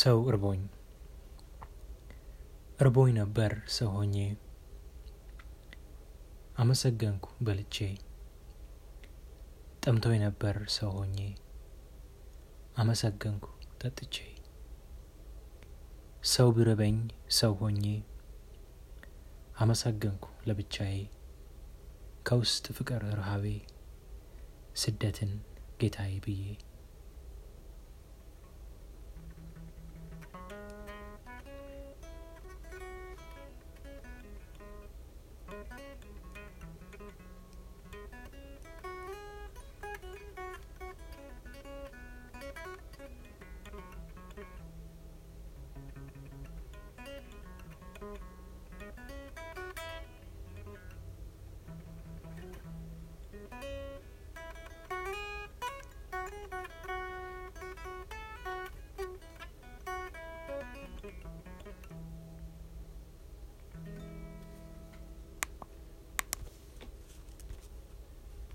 ሰው እርቦኝ። እርቦኝ ነበር ሰው ሆኜ። አመሰገንኩ በልቼ። ጠምቶኝ ነበር ሰው ሆኜ። አመሰገንኩ ጠጥቼ። ሰው ቢርበኝ ሰው ሆኜ። አመሰገንኩ ለብቻዬ። ከውስጥ ፍቅር ረሃቤ። ስደትን ጌታዬ ብዬ።